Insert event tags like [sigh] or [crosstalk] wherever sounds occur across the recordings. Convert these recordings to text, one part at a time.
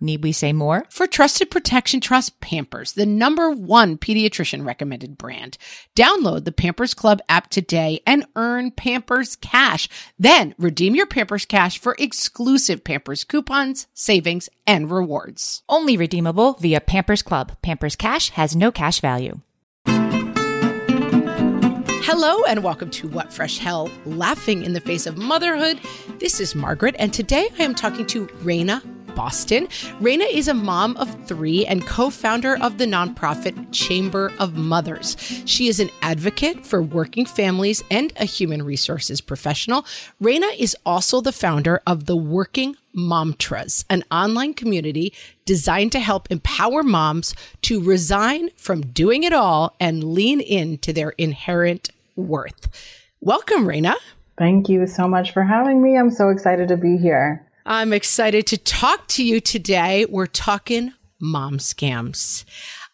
Need we say more? For trusted protection, trust Pampers, the number one pediatrician recommended brand. Download the Pampers Club app today and earn Pampers Cash. Then redeem your Pampers Cash for exclusive Pampers coupons, savings, and rewards. Only redeemable via Pampers Club. Pampers Cash has no cash value. Hello and welcome to What Fresh Hell Laughing in the Face of Motherhood. This is Margaret, and today I am talking to Raena Boston. Raena is a mom of three and co founder of the nonprofit Chamber of Mothers. She is an advocate for working families and a human resources professional. Raena is also the founder of the Working Momtras, an online community designed to help empower moms to resign from doing it all and lean into their inherent worth. Welcome, Raena. Thank you so much for having me. I'm so excited to be here. I'm excited to talk to you today. We're talking mom scams.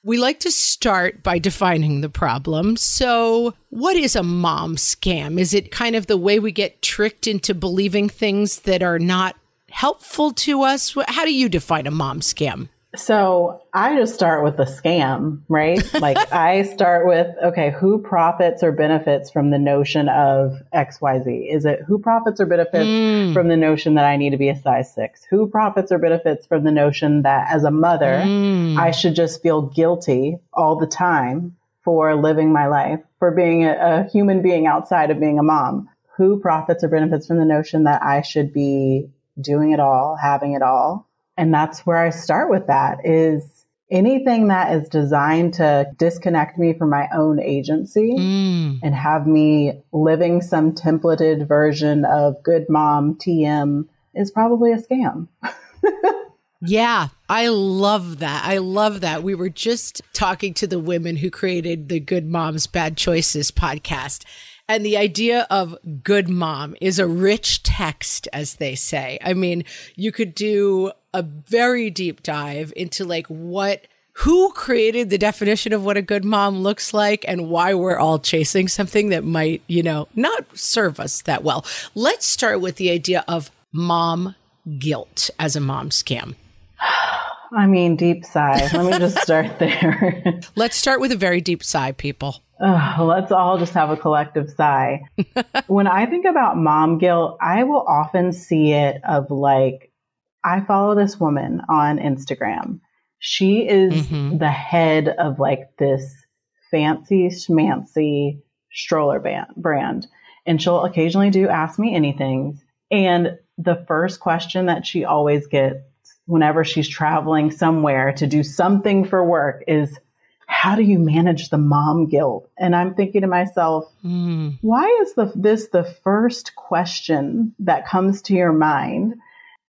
We like to start by defining the problem. So, what is a mom scam? Is it kind of the way we get tricked into believing things that are not helpful to us? How do you define a mom scam? So I just start with the scam, right? [laughs] like I start with, okay, who profits or benefits from the notion of XYZ? Is it who profits or benefits mm. from the notion that I need to be a size six? Who profits or benefits from the notion that as a mother, mm. I should just feel guilty all the time for living my life, for being a, a human being outside of being a mom? Who profits or benefits from the notion that I should be doing it all, having it all? And that's where I start with that is anything that is designed to disconnect me from my own agency mm. and have me living some templated version of good mom TM is probably a scam. [laughs] Yeah, I love that. I love that. We were just talking to the women who created the Good Moms Bad Choices podcast. And the idea of good mom is a rich text, as they say. I mean, you could do a very deep dive into like what who created the definition of what a good mom looks like and why we're all chasing something that might, you know, not serve us that well. Let's start with the idea of mom guilt as a mom scam. I mean, deep sigh. Let me just start [laughs] there. Let's start with a very deep sigh, people. Let's all just have a collective sigh. [laughs] when I think about mom guilt, I will often see it of like I follow this woman on Instagram. She is mm-hmm. the head of like this fancy schmancy stroller band, brand. And she'll occasionally do ask me anything. And the first question that she always gets whenever she's traveling somewhere to do something for work is, how do you manage the mom guilt? And I'm thinking to myself, mm. why is the, this the first question that comes to your mind?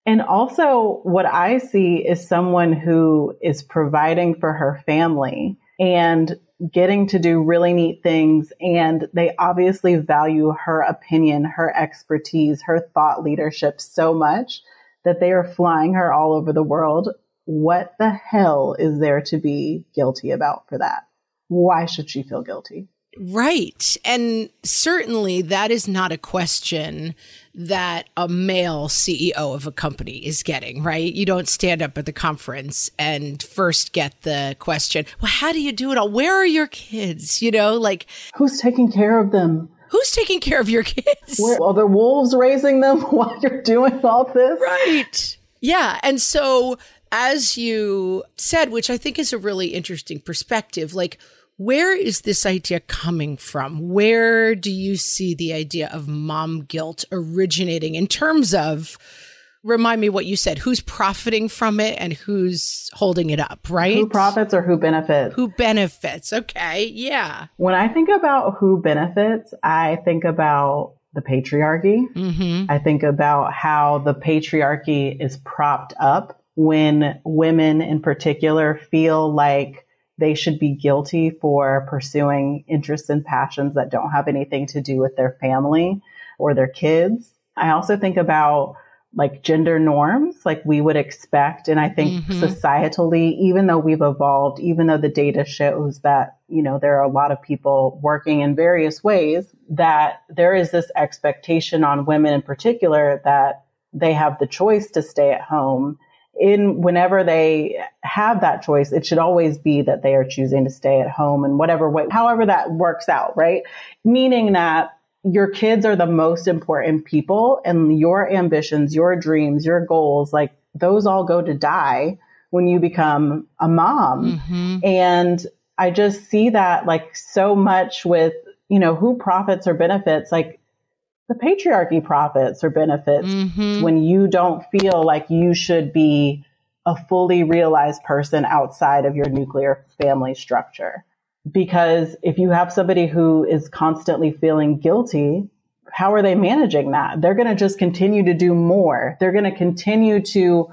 And also, what I see is someone who is providing for her family and getting to do really neat things. And they obviously value her opinion, her expertise, her thought leadership so much that they are flying her all over the world. What the hell is there to be guilty about for that? Why should she feel guilty? Right. And certainly that is not a question that a male CEO of a company is getting, right? You don't stand up at the conference and first get the question, well, how do you do it all? Where are your kids? You know, like who's taking care of them? Who's taking care of your kids? Where, are there wolves raising them [laughs] while you're doing all this? Right. Yeah. And so, as you said, which I think is a really interesting perspective, like, where is this idea coming from? Where do you see the idea of mom guilt originating in terms of remind me what you said. Who's profiting from it and who's holding it up, right? Who profits or who benefits? Who benefits? Okay. Yeah. When I think about who benefits, I think about the patriarchy. Mm-hmm. I think about how the patriarchy is propped up when women in particular feel like they should be guilty for pursuing interests and passions that don't have anything to do with their family or their kids. I also think about like gender norms, like we would expect. And I think Mhm. societally, even though we've evolved, even though the data shows that, you know, there are a lot of people working in various ways, that there is this expectation on women in particular that they have the choice to stay at home. In whenever they have that choice, it should always be that they are choosing to stay at home and whatever way, however that works out, right? Meaning that your kids are the most important people and your ambitions, your dreams, your goals, like those all go to die when you become a mom. Mm-hmm. And I just see that like so much with, you know, who profits or benefits, like the patriarchy profits or benefits Mm-hmm. when you don't feel like you should be a fully realized person outside of your nuclear family structure. Because if you have somebody who is constantly feeling guilty, how are they managing that? They're going to just continue to do more. They're going to continue to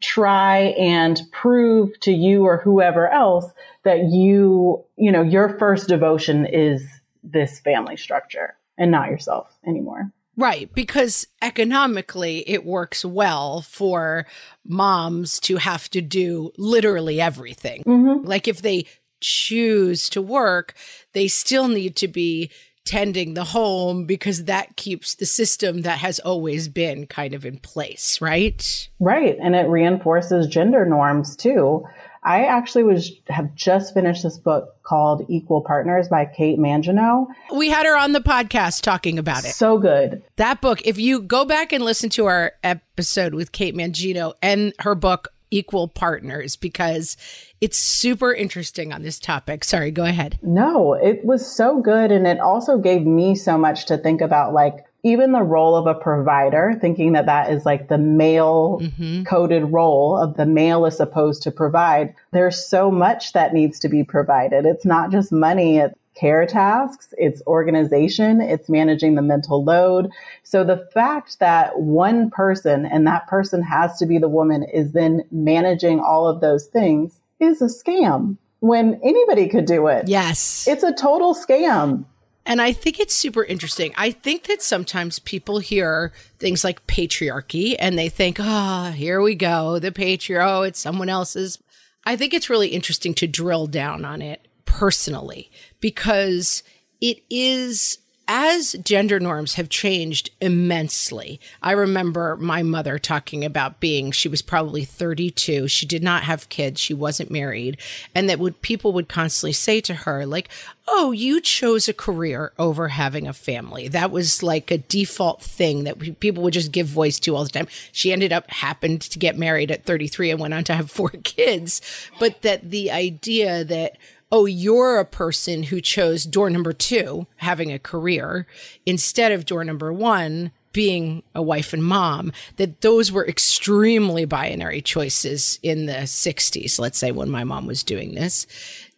try and prove to you or whoever else that you, you know, your first devotion is this family structure and not yourself anymore. Right, because economically it works well for moms to have to do literally everything. Mm-hmm. Like if they choose to work, they still need to be tending the home because that keeps the system that has always been kind of in place, right? Right. And it reinforces gender norms too. I actually was have just finished this book called Equal Partners by Kate Mangino. We had her on the podcast talking about it. So good. That book, if you go back and listen to our episode with Kate Mangino and her book Equal Partners because it's super interesting on this topic. Sorry, go ahead. No, it was so good. And it also gave me so much to think about, like, even the role of a provider, thinking that that is like the male mm-hmm. coded role of the male is supposed to provide. There's so much that needs to be provided. It's not just money. It's care tasks, it's organization, it's managing the mental load. So the fact that one person and that person has to be the woman is then managing all of those things is a scam when anybody could do it. Yes. It's a total scam. And I think it's super interesting. I think that sometimes people hear things like patriarchy and they think, oh, here we go, the patriarchy, oh, it's someone else's. I think it's really interesting to drill down on it personally because it is as gender norms have changed immensely. I remember my mother talking about being she was probably 32, she did not have kids, she wasn't married, and that would people would constantly say to her like, "Oh, you chose a career over having a family." That was like a default thing that pe- people would just give voice to all the time. She ended up happened to get married at 33 and went on to have four [laughs] kids, but that the idea that oh, you're a person who chose door number two, having a career, instead of door number one, being a wife and mom, that those were extremely binary choices in the 60s, let's say, when my mom was doing this.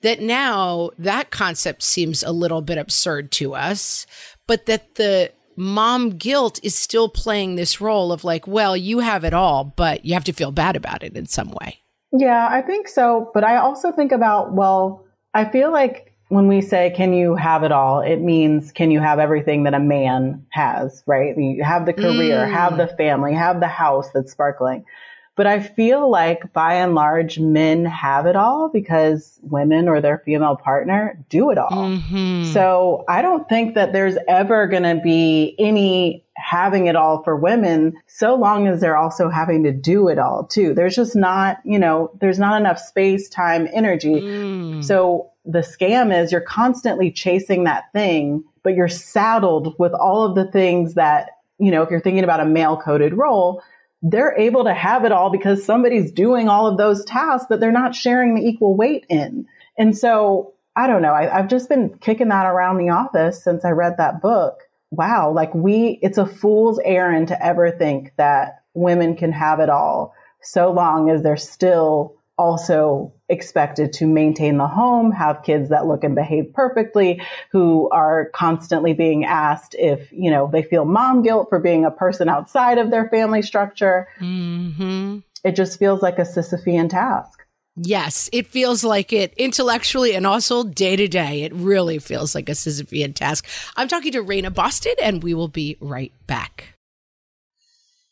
That now that concept seems a little bit absurd to us, but that the mom guilt is still playing this role of like, well, you have it all, but you have to feel bad about it in some way. Yeah, I think so. But I also think about, well, I feel like when we say, can you have it all? It means, can you have everything that a man has, right? You have the career, Mm. have the family, have the house that's sparkling. But I feel like by and large, men have it all because women or their female partner do it all. Mhm. So I don't think that there's ever going to be any having it all for women so long as they're also having to do it all too. There's just not, you know, there's not enough space, time, energy. Mm. So the scam is you're constantly chasing that thing, but you're saddled with all of the things that, you know, if you're thinking about a male coded role, they're able to have it all because somebody's doing all of those tasks that they're not sharing the equal weight in. And so I don't know. I, I've just been kicking that around the office since I read that book. Wow. Like we, it's a fool's errand to ever think that women can have it all so long as they're still also expected to maintain the home, have kids that look and behave perfectly, who are constantly being asked if, you know, they feel mom guilt for being a person outside of their family structure. Mm-hmm. It just feels like a Sisyphean task. Yes, it feels like it intellectually and also day to day. It really feels like a Sisyphean task. I'm talking to Raena Boston, and we will be right back.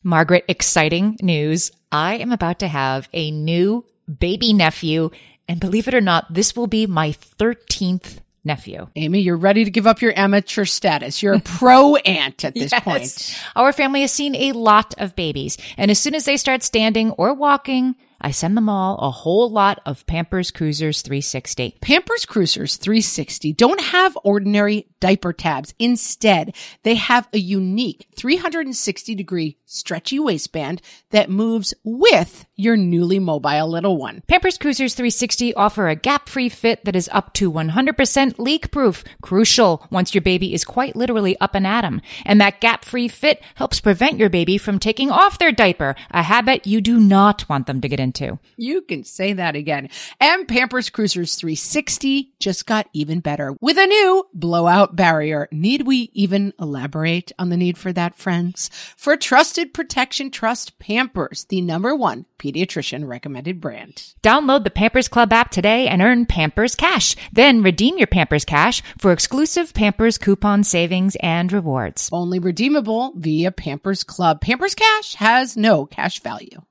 Margaret, exciting news. I am about to have a new baby nephew. And believe it or not, this will be my 13th nephew. Amy, you're ready to give up your amateur status. You're a pro [laughs] aunt at this yes. point. Our family has seen a lot of babies. And as soon as they start standing or walking, I send them all a whole lot of Pampers Cruisers 360. Pampers Cruisers 360 don't have ordinary diaper tabs. Instead, they have a unique 360 degree stretchy waistband that moves with your newly mobile little one. Pampers Cruisers 360 offer a gap-free fit that is up to 100% leak-proof, crucial once your baby is quite literally up and at 'em. And that gap-free fit helps prevent your baby from taking off their diaper, a habit you do not want them to get into. You can say that again. And Pampers Cruisers 360 just got even better with a new blowout barrier. Need we even elaborate on the need for that, friends? For trusted Trusted Protection Trust Pampers, the number one pediatrician recommended brand. Download the Pampers Club app today and earn Pampers Cash. Then redeem your Pampers Cash for exclusive Pampers coupon savings and rewards. Only redeemable via Pampers Club. Pampers Cash has no cash value.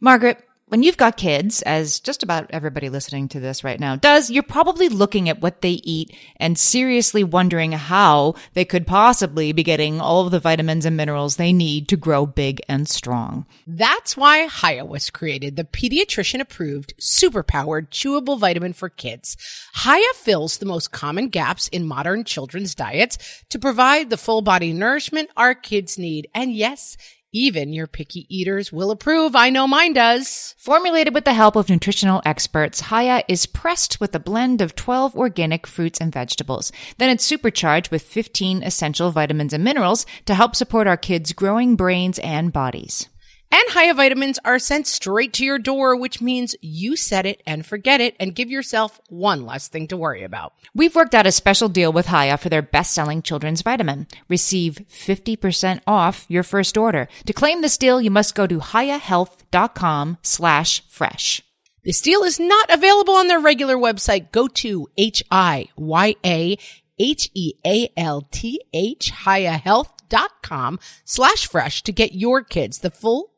Margaret, when you've got kids, as just about everybody listening to this right now does, you're probably looking at what they eat and seriously wondering how they could possibly be getting all of the vitamins and minerals they need to grow big and strong. That's why Hiya was created, the pediatrician approved, superpowered, chewable vitamin for kids. Hiya fills the most common gaps in modern children's diets to provide the full body nourishment our kids need. And yes, even your picky eaters will approve. I know mine does. Formulated with the help of nutritional experts, Hiya is pressed with a blend of 12 organic fruits and vegetables. Then it's supercharged with 15 essential vitamins and minerals to help support our kids' growing brains and bodies. And Hiya vitamins are sent straight to your door, which means you set it and forget it and give yourself one less thing to worry about. We've worked out a special deal with Hiya for their best-selling children's vitamin. Receive 50% off your first order. To claim this deal, you must go to hiyahealth.com slash fresh. This deal is not available on their regular website. Go to H-I-Y-A H-E-A-L-T-H, hiyahealth.com slash fresh to get your kids the full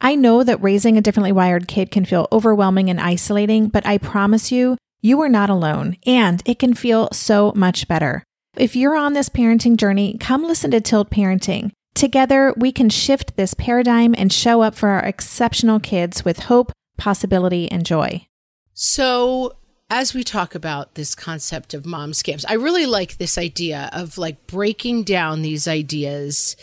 I know that raising a differently wired kid can feel overwhelming and isolating, but I promise you, you are not alone, and it can feel so much better. If you're on this parenting journey, come listen to Tilt Parenting. Together, we can shift this paradigm and show up for our exceptional kids with hope, possibility, and joy. So, as we talk about this concept of mom scams, I really like this idea of like breaking down these ideas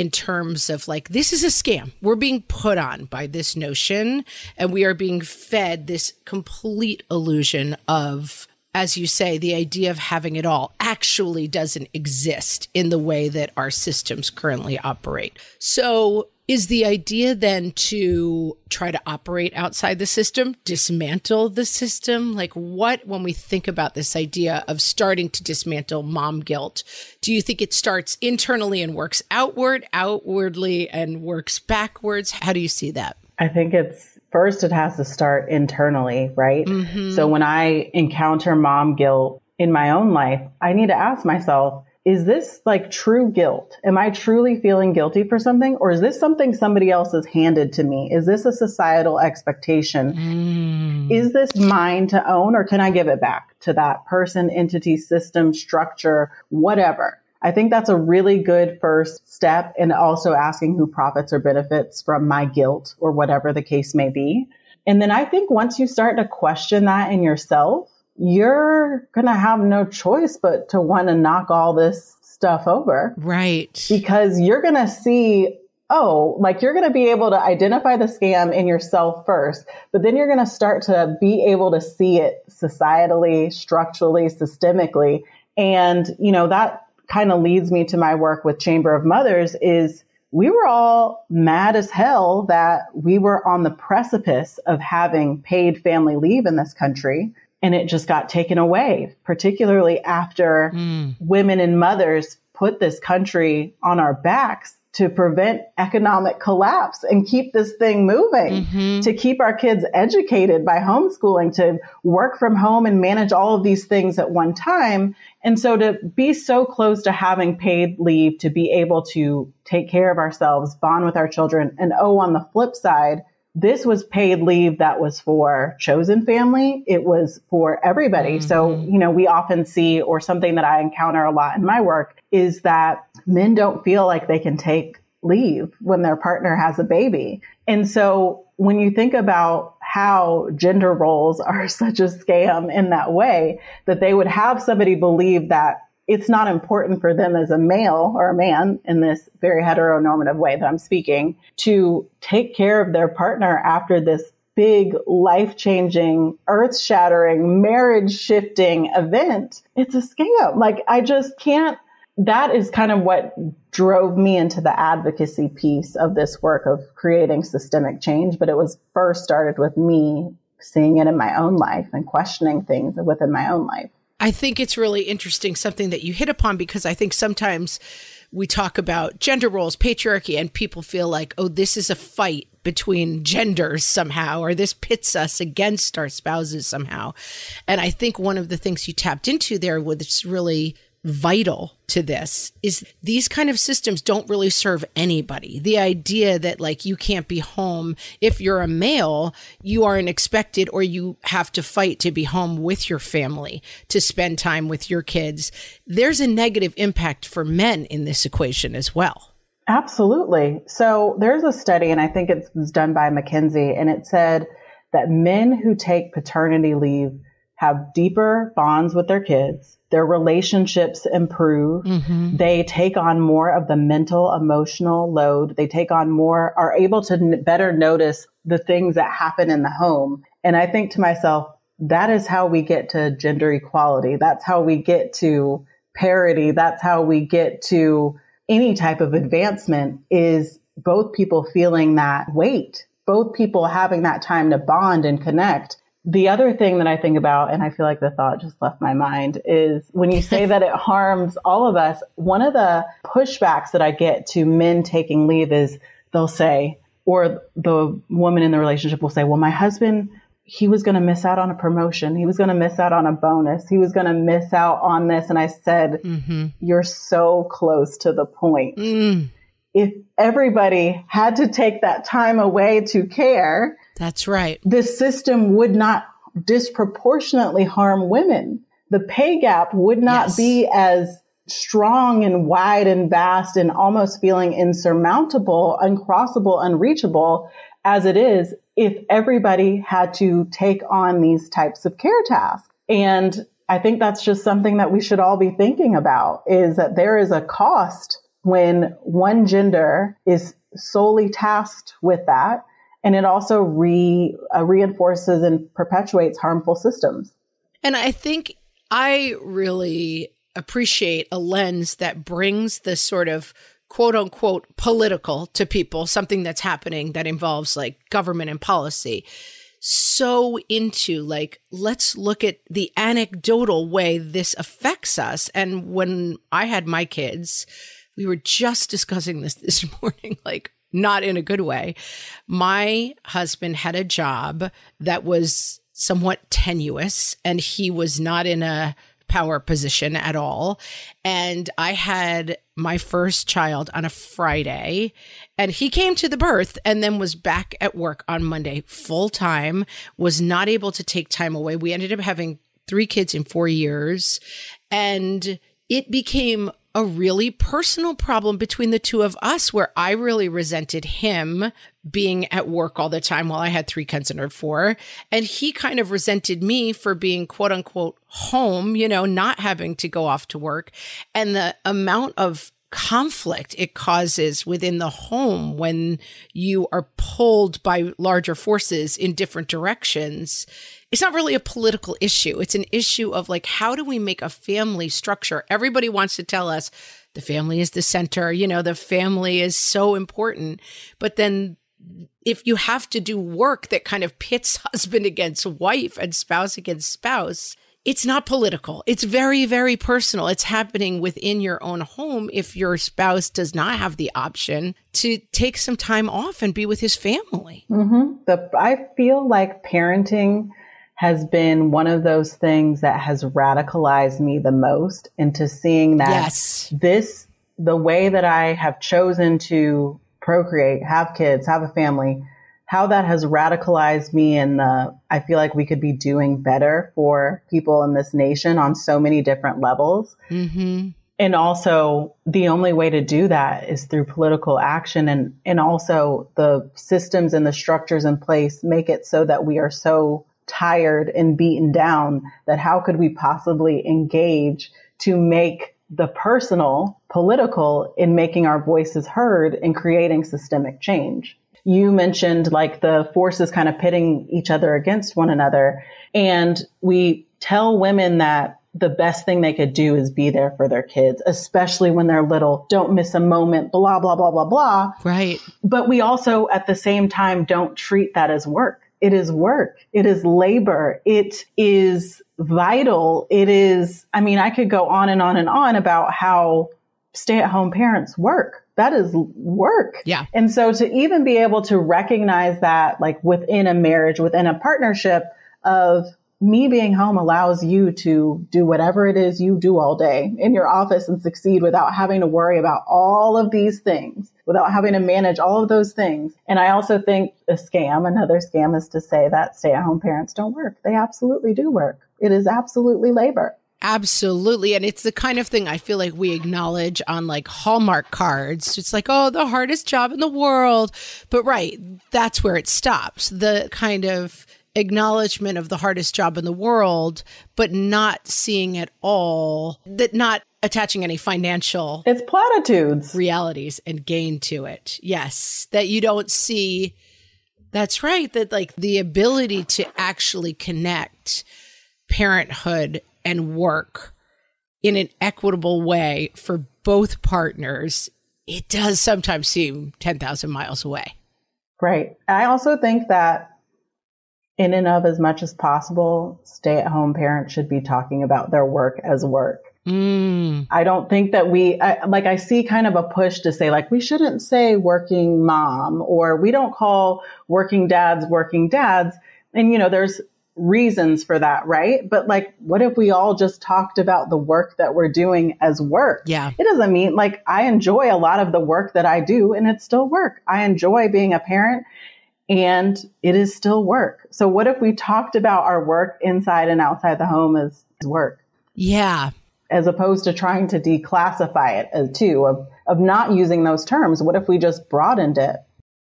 in terms of like, this is a scam. We're being put on by this notion and we are being fed this complete illusion of, as you say, the idea of having it all actually doesn't exist in the way that our systems currently operate. So is the idea then to try to operate outside the system, dismantle the system? Like, what, when we think about this idea of starting to dismantle mom guilt, do you think it starts internally and works outward, outwardly and works backwards? How do you see that? I think it's first, it has to start internally, right? Mm-hmm. So when I encounter mom guilt in my own life, I need to ask myself, is this like true guilt? Am I truly feeling guilty for something? Or is this something somebody else has handed to me? Is this a societal expectation? Mm. Is this mine to own or can I give it back to that person, entity, system, structure, whatever? I think that's a really good first step in also asking who profits or benefits from my guilt or whatever the case may be. And then I think once you start to question that in yourself, you're going to have no choice but to want to knock all this stuff over. Right. Because you're going to see, oh, like you're going to be able to identify the scam in yourself first, but then you're going to start to be able to see it societally, structurally, systemically. And, you know, that kind of leads me to my work with Chamber of Mothers is we were all mad as hell that we were on the precipice of having paid family leave in this country and it just got taken away, particularly after mm. women and mothers put this country on our backs to prevent economic collapse and keep this thing moving, mm-hmm. to keep our kids educated by homeschooling, to work from home and manage all of these things at one time. And so to be so close to having paid leave, to be able to take care of ourselves, bond with our children. And oh, on the flip side, this was paid leave that was for chosen family. It was for everybody. Mm-hmm. So, you know, we often see, or something that I encounter a lot in my work is that men don't feel like they can take leave when their partner has a baby. And so when you think about how gender roles are [laughs] such a scam in that way, that they would have somebody believe that it's not important for them as a male or a man in this very heteronormative way that I'm speaking to take care of their partner after this big life changing, earth shattering, marriage shifting event. It's a scam. Like I just can't. That is kind of what drove me into the advocacy piece of this work of creating systemic change. But it was first started with me seeing it in my own life and questioning things within my own life. I think it's really interesting, something that you hit upon, because I think sometimes we talk about gender roles, patriarchy, and people feel like, oh, this is a fight between genders somehow, or this pits us against our spouses somehow. And I think one of the things you tapped into there was really vital to this is these kind of systems don't really serve anybody. The idea that like you can't be home if you're a male, you aren't expected or you have to fight to be home with your family to spend time with your kids. There's a negative impact for men in this equation as well. Absolutely. So there's a study and I think it was done by McKinsey and it said that men who take paternity leave have deeper bonds with their kids their relationships improve. Mm-hmm. They take on more of the mental, emotional load. They take on more, are able to n- better notice the things that happen in the home. And I think to myself, that is how we get to gender equality. That's how we get to parity. That's how we get to any type of advancement is both people feeling that weight, both people having that time to bond and connect the other thing that I think about, and I feel like the thought just left my mind, is when you say [laughs] that it harms all of us, one of the pushbacks that I get to men taking leave is they'll say, or the woman in the relationship will say, well, my husband, he was going to miss out on a promotion. He was going to miss out on a bonus. He was going to miss out on this. And I said, mm-hmm. you're so close to the point. Mm. If everybody had to take that time away to care, that's right. The system would not disproportionately harm women. The pay gap would not yes. be as strong and wide and vast and almost feeling insurmountable, uncrossable, unreachable as it is if everybody had to take on these types of care tasks. And I think that's just something that we should all be thinking about is that there is a cost when one gender is solely tasked with that and it also re, uh, reinforces and perpetuates harmful systems. And I think I really appreciate a lens that brings the sort of quote unquote political to people, something that's happening that involves like government and policy, so into like, let's look at the anecdotal way this affects us. And when I had my kids, we were just discussing this [laughs] this morning. Like, not in a good way. My husband had a job that was somewhat tenuous and he was not in a power position at all. And I had my first child on a Friday and he came to the birth and then was back at work on Monday full time, was not able to take time away. We ended up having three kids in four years and it became a really personal problem between the two of us where I really resented him being at work all the time while I had three kids under four. And he kind of resented me for being quote unquote home, you know, not having to go off to work. And the amount of conflict it causes within the home when you are pulled by larger forces in different directions it's not really a political issue. It's an issue of like, how do we make a family structure? Everybody wants to tell us the family is the center, you know, the family is so important. But then if you have to do work that kind of pits [laughs] husband against wife and spouse against spouse, it's not political. It's very, very personal. It's happening within your own home if your spouse does not have the option to take some time off and be with his family. Mm-hmm. The, I feel like parenting has been one of those things that has radicalized me the most into seeing that yes. this, the way that I have chosen to procreate, have kids, have a family, how that has radicalized me and I feel like we could be doing better for people in this nation on so many different levels. Mm-hmm. And also the only way to do that is through political action and, and also the systems and the structures in place make it so that we are so tired and beaten down that how could we possibly engage to make the personal political in making our voices heard and creating systemic change. You mentioned like the forces kind of pitting each other against one another. And we tell women that the best thing they could do is be there for their kids, especially when they're little. Don't miss a moment, blah, blah, blah, blah, blah. Right. But we also at the same time don't treat that as work. It is work. It is labor. It is vital. It is, I mean, I could go on and on and on about how stay at home parents work. That is work. Yeah. And so to even be able to recognize that like within a marriage, within a partnership of me being home allows you to do whatever it is you do all day in your office and succeed without having to worry about all of these things, without having to manage all of those things. And I also think a scam, another scam is to say that stay at home parents don't work. They absolutely do work. It is absolutely labor. Absolutely. And it's the kind of thing I feel like we acknowledge on like Hallmark cards. It's like, oh, the hardest job in the world. But right, that's where it stops. The kind of acknowledgement of the hardest job in the world, but not seeing it all, that not attaching any financial it's platitudes realities and gain to it. Yes, that you don't see that's right that like the ability to actually connect parenthood and work in an equitable way for both partners it does sometimes seem 10,000 miles away. Right. I also think that in and of as much as possible, stay at home parents should be talking about their work as work. Mm. I don't think that we, I, like, I see kind of a push to say, like, we shouldn't say working mom or we don't call working dads working dads. And, you know, there's reasons for that, right? But, like, what if we all just talked about the work that we're doing as work? Yeah. It doesn't mean, like, I enjoy a lot of the work that I do and it's still work. I enjoy being a parent and it is still work. So what if we talked about our work inside and outside the home as work? Yeah. As opposed to trying to declassify it as too of, of not using those terms. What if we just broadened it?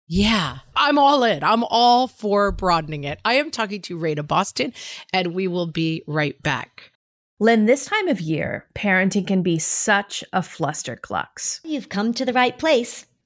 Yeah, I'm all in. I'm all for broadening it. I am talking to Raena Boston, and we will be right back. Lynn, this time of year, parenting can be such a flusterclux. You've come to the right place.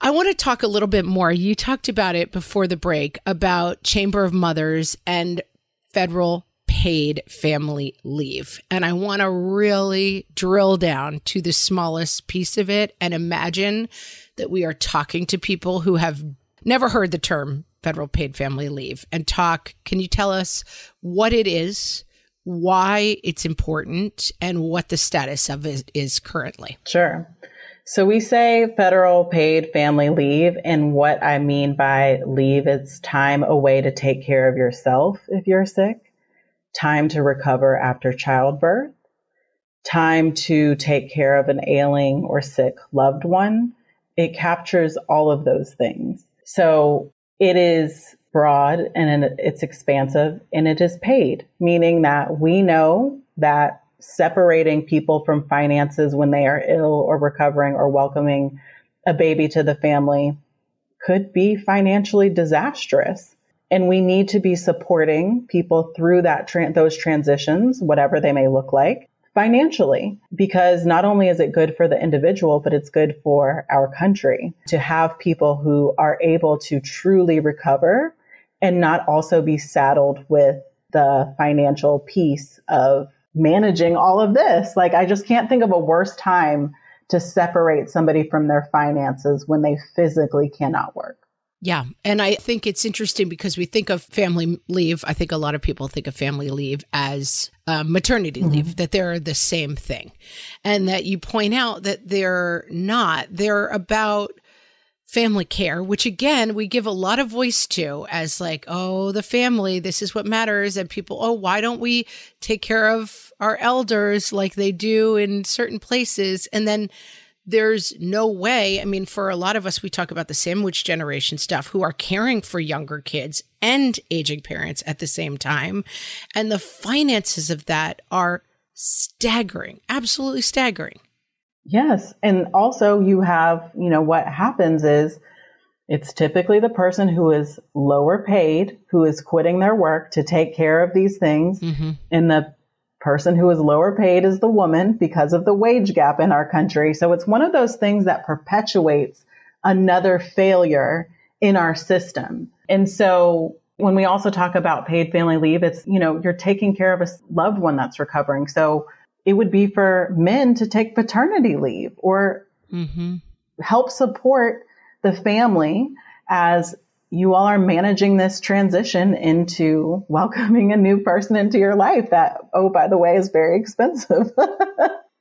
I want to talk a little bit more. You talked about it before the break about Chamber of Mothers and federal paid family leave. And I want to really drill down to the smallest piece of it and imagine that we are talking to people who have never heard the term federal paid family leave and talk. Can you tell us what it is, why it's important, and what the status of it is currently? Sure. So we say federal paid family leave, and what I mean by leave, it's time away to take care of yourself if you're sick, time to recover after childbirth, time to take care of an ailing or sick loved one. It captures all of those things. So it is broad and it's expansive and it is paid, meaning that we know that separating people from finances when they are ill or recovering or welcoming a baby to the family could be financially disastrous. And we need to be supporting people through that tra- those transitions, whatever they may look like, financially, because not only is it good for the individual, but it's good for our country to have people who are able to truly recover and not also be saddled with the financial piece of managing all of this. Like, I just can't think of a worse time to separate somebody from their finances when they physically cannot work. Yeah. And I think it's interesting because we think of family leave. I think a lot of people think of family leave as uh, maternity Mm-hmm. leave, that they're the same thing. And that you point out that they're not. They're about family care, which again, we give a lot of voice to as like, oh, the family, this is what matters. And people, oh, why don't we take care of our elders like they do in certain places? And then there's no way. I mean, for a lot of us, we talk about the sandwich generation stuff who are caring for younger kids and aging parents at the same time. And the finances of that are staggering, absolutely staggering. Yes. And also you have, you know, what happens is it's typically the person who is lower paid, who is quitting their work to take care of these things. Mm-hmm. And the person who is lower paid is the woman because of the wage gap in our country. So it's one of those things that perpetuates another failure in our system. And so when we also talk about paid family leave, it's, you know, you're taking care of a loved one that's recovering. So it would be for men to take paternity leave or Mm-hmm. help support the family as you all are managing this transition into [laughs] welcoming a new person into your life that, oh, by the way, is very expensive. [laughs]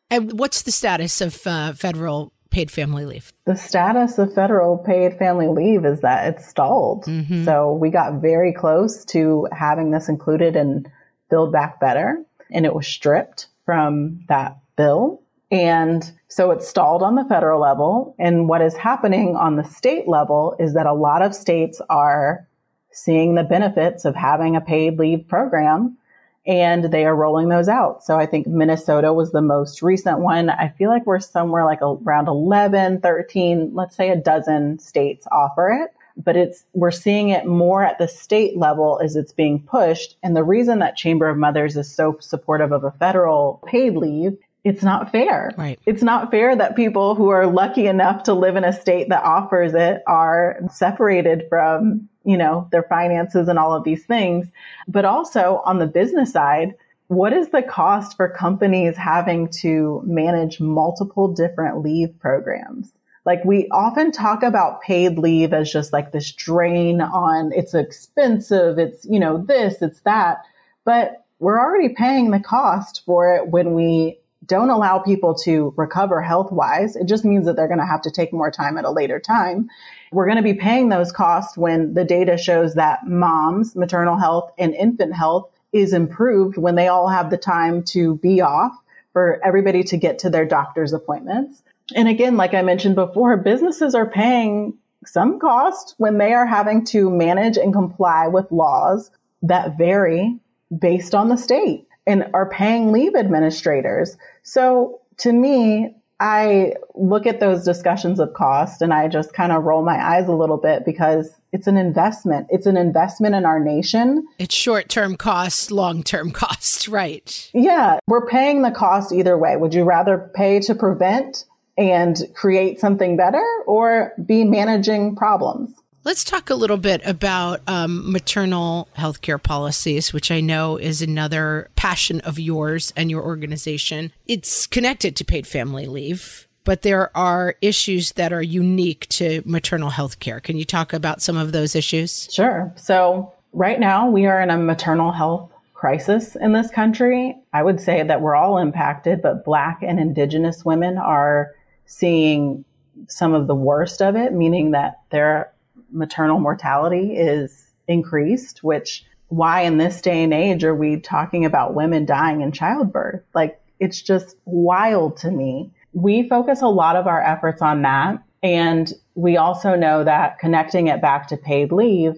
And what's the status of uh, federal paid family leave? the status of federal paid family leave is that it's stalled. Mhm. So we got very close to having this included in Build Back Better, and it was stripped from that bill. And so it's stalled on the federal level. And what is happening on the state level is that a lot of states are seeing the benefits of having a paid leave program and they are rolling those out. So I think Minnesota was the most recent one. I feel like we're somewhere like around 11, 13, let's say a dozen states offer it. But it's, we're seeing it more at the state level as it's being pushed. And the reason that Chamber of Mothers is so supportive of a federal paid leave it's not fair. Right. It's not fair that people who are lucky enough to live in a state that offers it are separated from, you know, their finances and all of these things. But also on the business side, what is the cost for companies having to manage multiple different leave programs? Like we often talk about paid leave as just like this drain on it's expensive, it's, you know, this, it's that. But we're already paying the cost for it when we don't allow people to recover health wise. It just means that they're going to have to take more time at a later time. We're going to be paying those costs when the data shows that moms, maternal health and infant health is improved when they all have the time to be off for everybody to get to their doctor's appointments. And again, like I mentioned before, businesses are paying some cost when they are having to manage and comply with laws that vary based on the state and are paying leave administrators. So to me, I look at those discussions of cost and I just kind of roll my eyes a little bit because it's an investment. It's an investment in our nation. It's short term cost, long term [laughs] cost, right? Yeah, we're paying the cost either way. Would you rather pay to prevent and create something better or be managing problems? Let's talk a little bit about um, maternal health care policies, which I know is another passion of yours and your organization. It's connected to paid family leave, but there are issues that are unique to maternal health care. Can you talk about some of those issues? Sure. So, right now, we are in a maternal health crisis in this country. I would say that we're all impacted, but Black and Indigenous women are seeing some of the worst of it, meaning that they're maternal mortality is increased, which why in this day and age are we talking about women dying in childbirth? Like it's just wild to me. We focus a lot of our efforts on that. And we also know that connecting it back to paid leave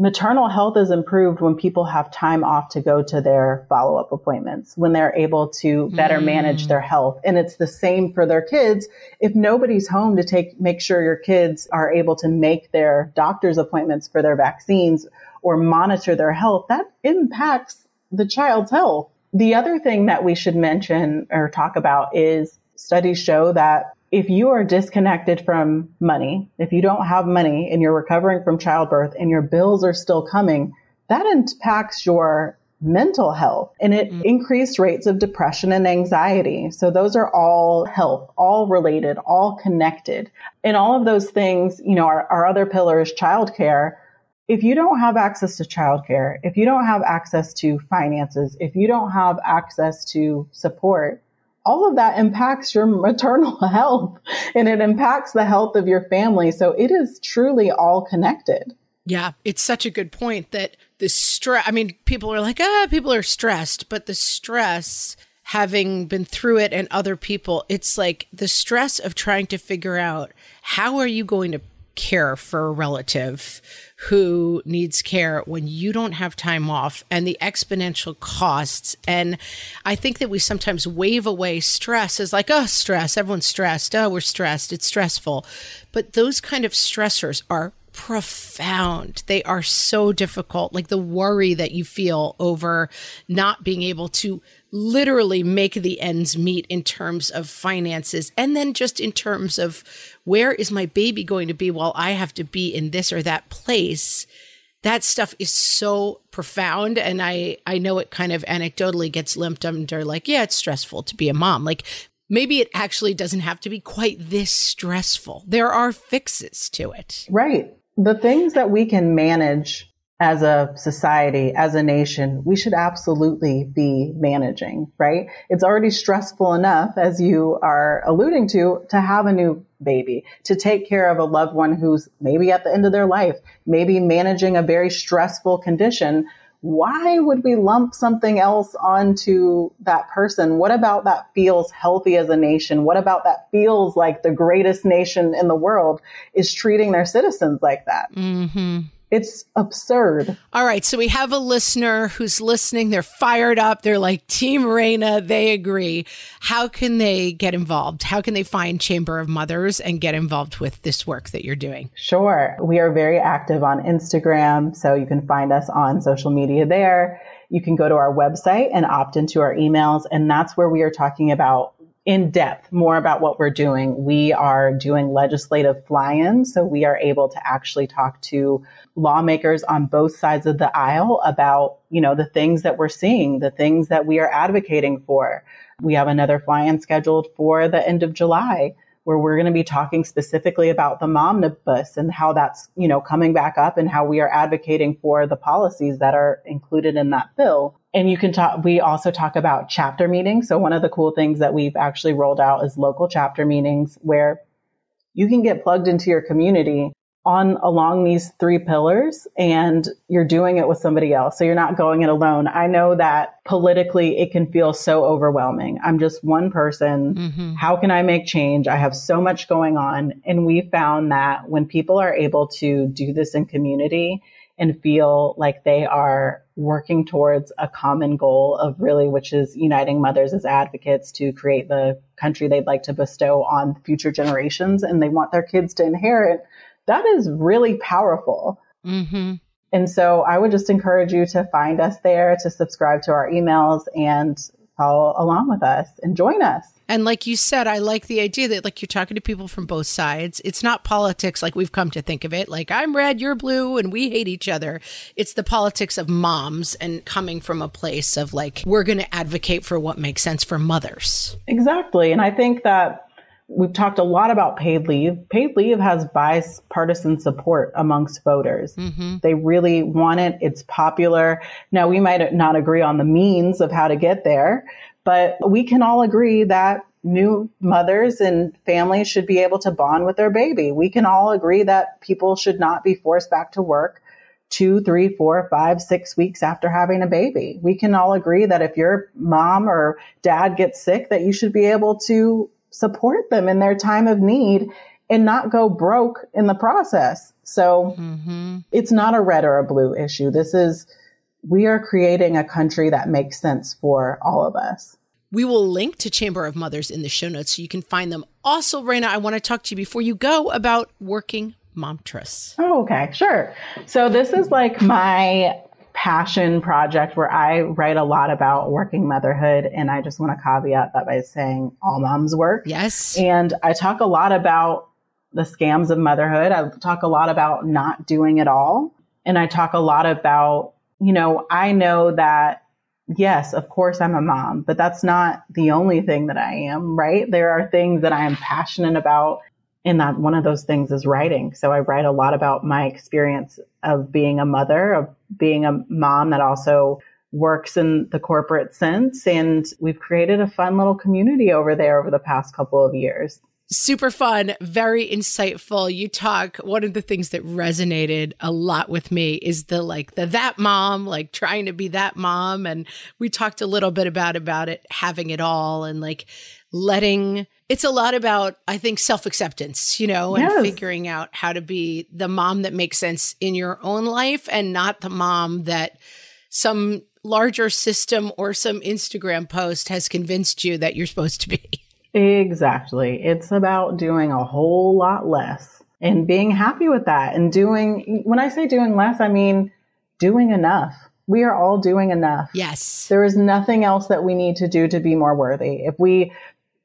maternal health is improved when people have time off to go to their follow up appointments, when they're able to better mm. manage their health. And it's the same for their kids. If nobody's home to take, make sure your kids are able to make their doctor's appointments for their vaccines or monitor their health, that impacts the child's health. The other thing that we should mention or talk about is studies show that if you are disconnected from money, if you don't have money and you're recovering from childbirth and your bills are still coming, that impacts your mental health and it mm. increased rates of depression and anxiety. So those are all health, all related, all connected. And all of those things, you know, our, our other pillar is childcare. If you don't have access to childcare, if you don't have access to finances, if you don't have access to support, all of that impacts your [laughs] maternal health and it impacts the health of your family. So it is truly all connected. Yeah, it's such a good point that the stress, I mean, people are like, ah, people are stressed, but the stress, having been through it and other people, it's like the stress of trying to figure out how are you going to care for a relative who needs care when you don't have time off and the exponential costs. And I think that we sometimes wave away stress as like, oh, stress, everyone's stressed. Oh, we're stressed. It's stressful. But those kind of stressors are profound. They are so difficult. Like the worry that you feel over not being able to literally make the ends meet in terms of finances and then just in terms of where is my baby going to be while I have to be in this or that place that stuff is so profound. And i i know it kind of anecdotally gets limped under like yeah it's stressful to be a mom. Like maybe it actually doesn't have to be quite this stressful. There are fixes to it. Right. The things that we can manage as a society, as a nation, we should absolutely be managing, right? It's already stressful enough, as you are alluding to, to have a new baby, to take care of a loved one who's maybe at the end of their life, maybe managing a very stressful condition. Why would we lump something else onto that person? What about that feels healthy as a nation? What about that feels like the greatest nation in the world is treating their citizens like that? Mm-hmm. It's absurd. All right. So we have a listener who's listening. They're fired up. They're like, Team Raena, they agree. How can they get involved? How can they find Chamber of Mothers and get involved with this work that you're doing? Sure. We are very active on Instagram. So you can find us on social media there. You can go to our website and opt into our emails. And that's where we are talking about in depth more about what we're doing. We are doing legislative fly ins. So we are able to actually talk to lawmakers on both sides of the aisle about, you know, the things that we're seeing, the things that we are advocating for. We have another fly in scheduled for the end of July where we're going to be talking specifically about the momnibus and how that's, you know, coming back up and how we are advocating for the policies that are included in that bill. And you can talk, we also talk about chapter meetings. So one of the cool things that we've actually rolled out is local chapter meetings where you can get plugged into your community on along these three pillars and you're doing it with somebody else. So you're not going it alone. I know that politically it can feel so overwhelming. I'm just one person. Mm-hmm. How can I make change? I have so much going on. And we found that when people are able to do this in community and feel like they are working towards a common goal of really, which is uniting mothers as advocates to create the country they'd like to bestow on future generations and they want their kids to inherit that is really powerful. Mm-hmm. And so I would just encourage you to find us there, to subscribe to our emails and follow along with us and join us. And like you said, I like the idea that like you're talking to people from both sides. It's not politics like we've come to think of it. Like I'm red, you're blue, and we hate each other. It's the politics of moms and coming from a place of like, we're going to advocate for what makes sense for mothers. Exactly. And I think that we've talked a lot about paid leave. Paid leave has bipartisan support amongst voters. Mm-hmm. They really want it. It's popular. Now, we might not agree on the means of how to get there, but we can all agree that new mothers and families should be able to bond with their baby. We can all agree that people should not be forced back to work two, three, four, five, six weeks after having a baby. We can all agree that if your mom or dad gets sick, that you should be able to support them in their time of need and not go broke in the process. So mm-hmm. it's not a red or a blue issue. This is, we are creating a country that makes sense for all of us. We will link to Chamber of Mothers in the show notes so you can find them. Also, Raena, I want to talk to you before you go about working Momtras. Oh, okay, sure. So this is like my passion project where I write a lot about working motherhood. And I just want to caveat that by saying all moms work. Yes. And I talk a lot about the scams of motherhood. I talk a lot about not doing it all. And I talk a lot about, you know, I know that yes, of course I'm a mom, but that's not the only thing that I am, right? There are things that I am passionate about and that one of those things is writing. So I write a lot about my experience of being a mother, of being a mom that also works in the corporate sense. And we've created a fun little community over there over the past couple of years. Super fun, very insightful. You talk, one of the things that resonated a lot with me is the like the that mom, like trying to be that mom. And we talked a little bit about about it, having it all and like letting it's a lot about i think self-acceptance you know and figuring out how to be the mom that makes sense in your own life and not the mom that some larger system or some instagram post has convinced you that you're supposed to be exactly it's about doing a whole lot less and being happy with that and doing when i say doing less i mean doing enough we are all doing enough. Yes. There is nothing else that we need to do to be more worthy. If we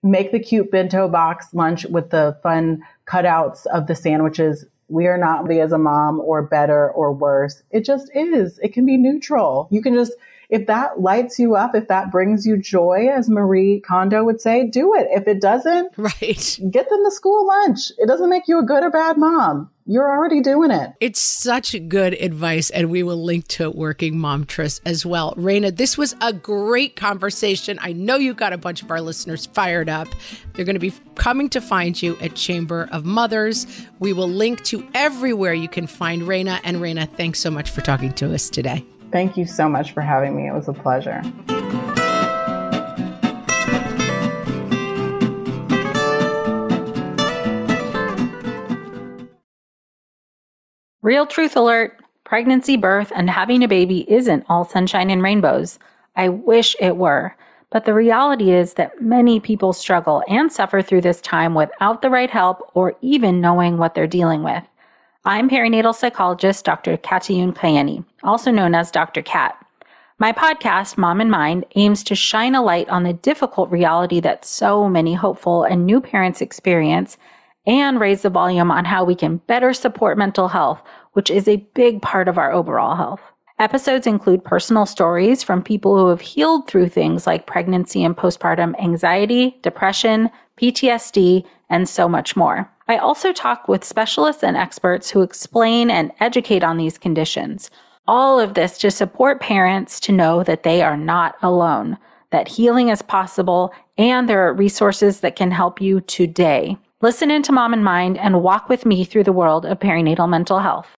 make the cute bento box lunch with the fun cutouts of the sandwiches. We are not be as a mom or better or worse. It just is. It can be neutral. You can just, if that lights you up, if that brings you joy, as Marie Kondo would say, do it. If it doesn't, right. [laughs] Get them the school lunch. It doesn't make you a good or bad mom. You're already doing it. It's such good advice, and we will link to Working Momtras as well. Raena, this was a great conversation. I know you got a bunch of our listeners fired up. They're going to be coming to find you at Chamber of Mothers. We will link to everywhere you can find Raena. And Raena, thanks so much for talking to us today. Thank you so much for having me. It was a pleasure. Real truth alert. Pregnancy, birth, and having a baby isn't all sunshine and rainbows. I wish it were. But the reality is that many people struggle and suffer through this time without the right help or even knowing what they're dealing with. I'm perinatal psychologist Dr. Katayune Kaeni, also known as Dr. Kat. My podcast, Mom and Mind, aims to shine a light on the difficult reality that so many hopeful and new parents experience and raise the volume on how we can better support mental health which is a big part of our overall health. Episodes include personal stories from people who have healed through things like pregnancy and postpartum anxiety, depression, PTSD, and so much more. I also talk with specialists and experts who explain and educate on these conditions. All of this to support parents to know that they are not alone, that healing is possible, and there are resources that can help you today. Listen into Mom and Mind and walk with me through the world of perinatal mental health.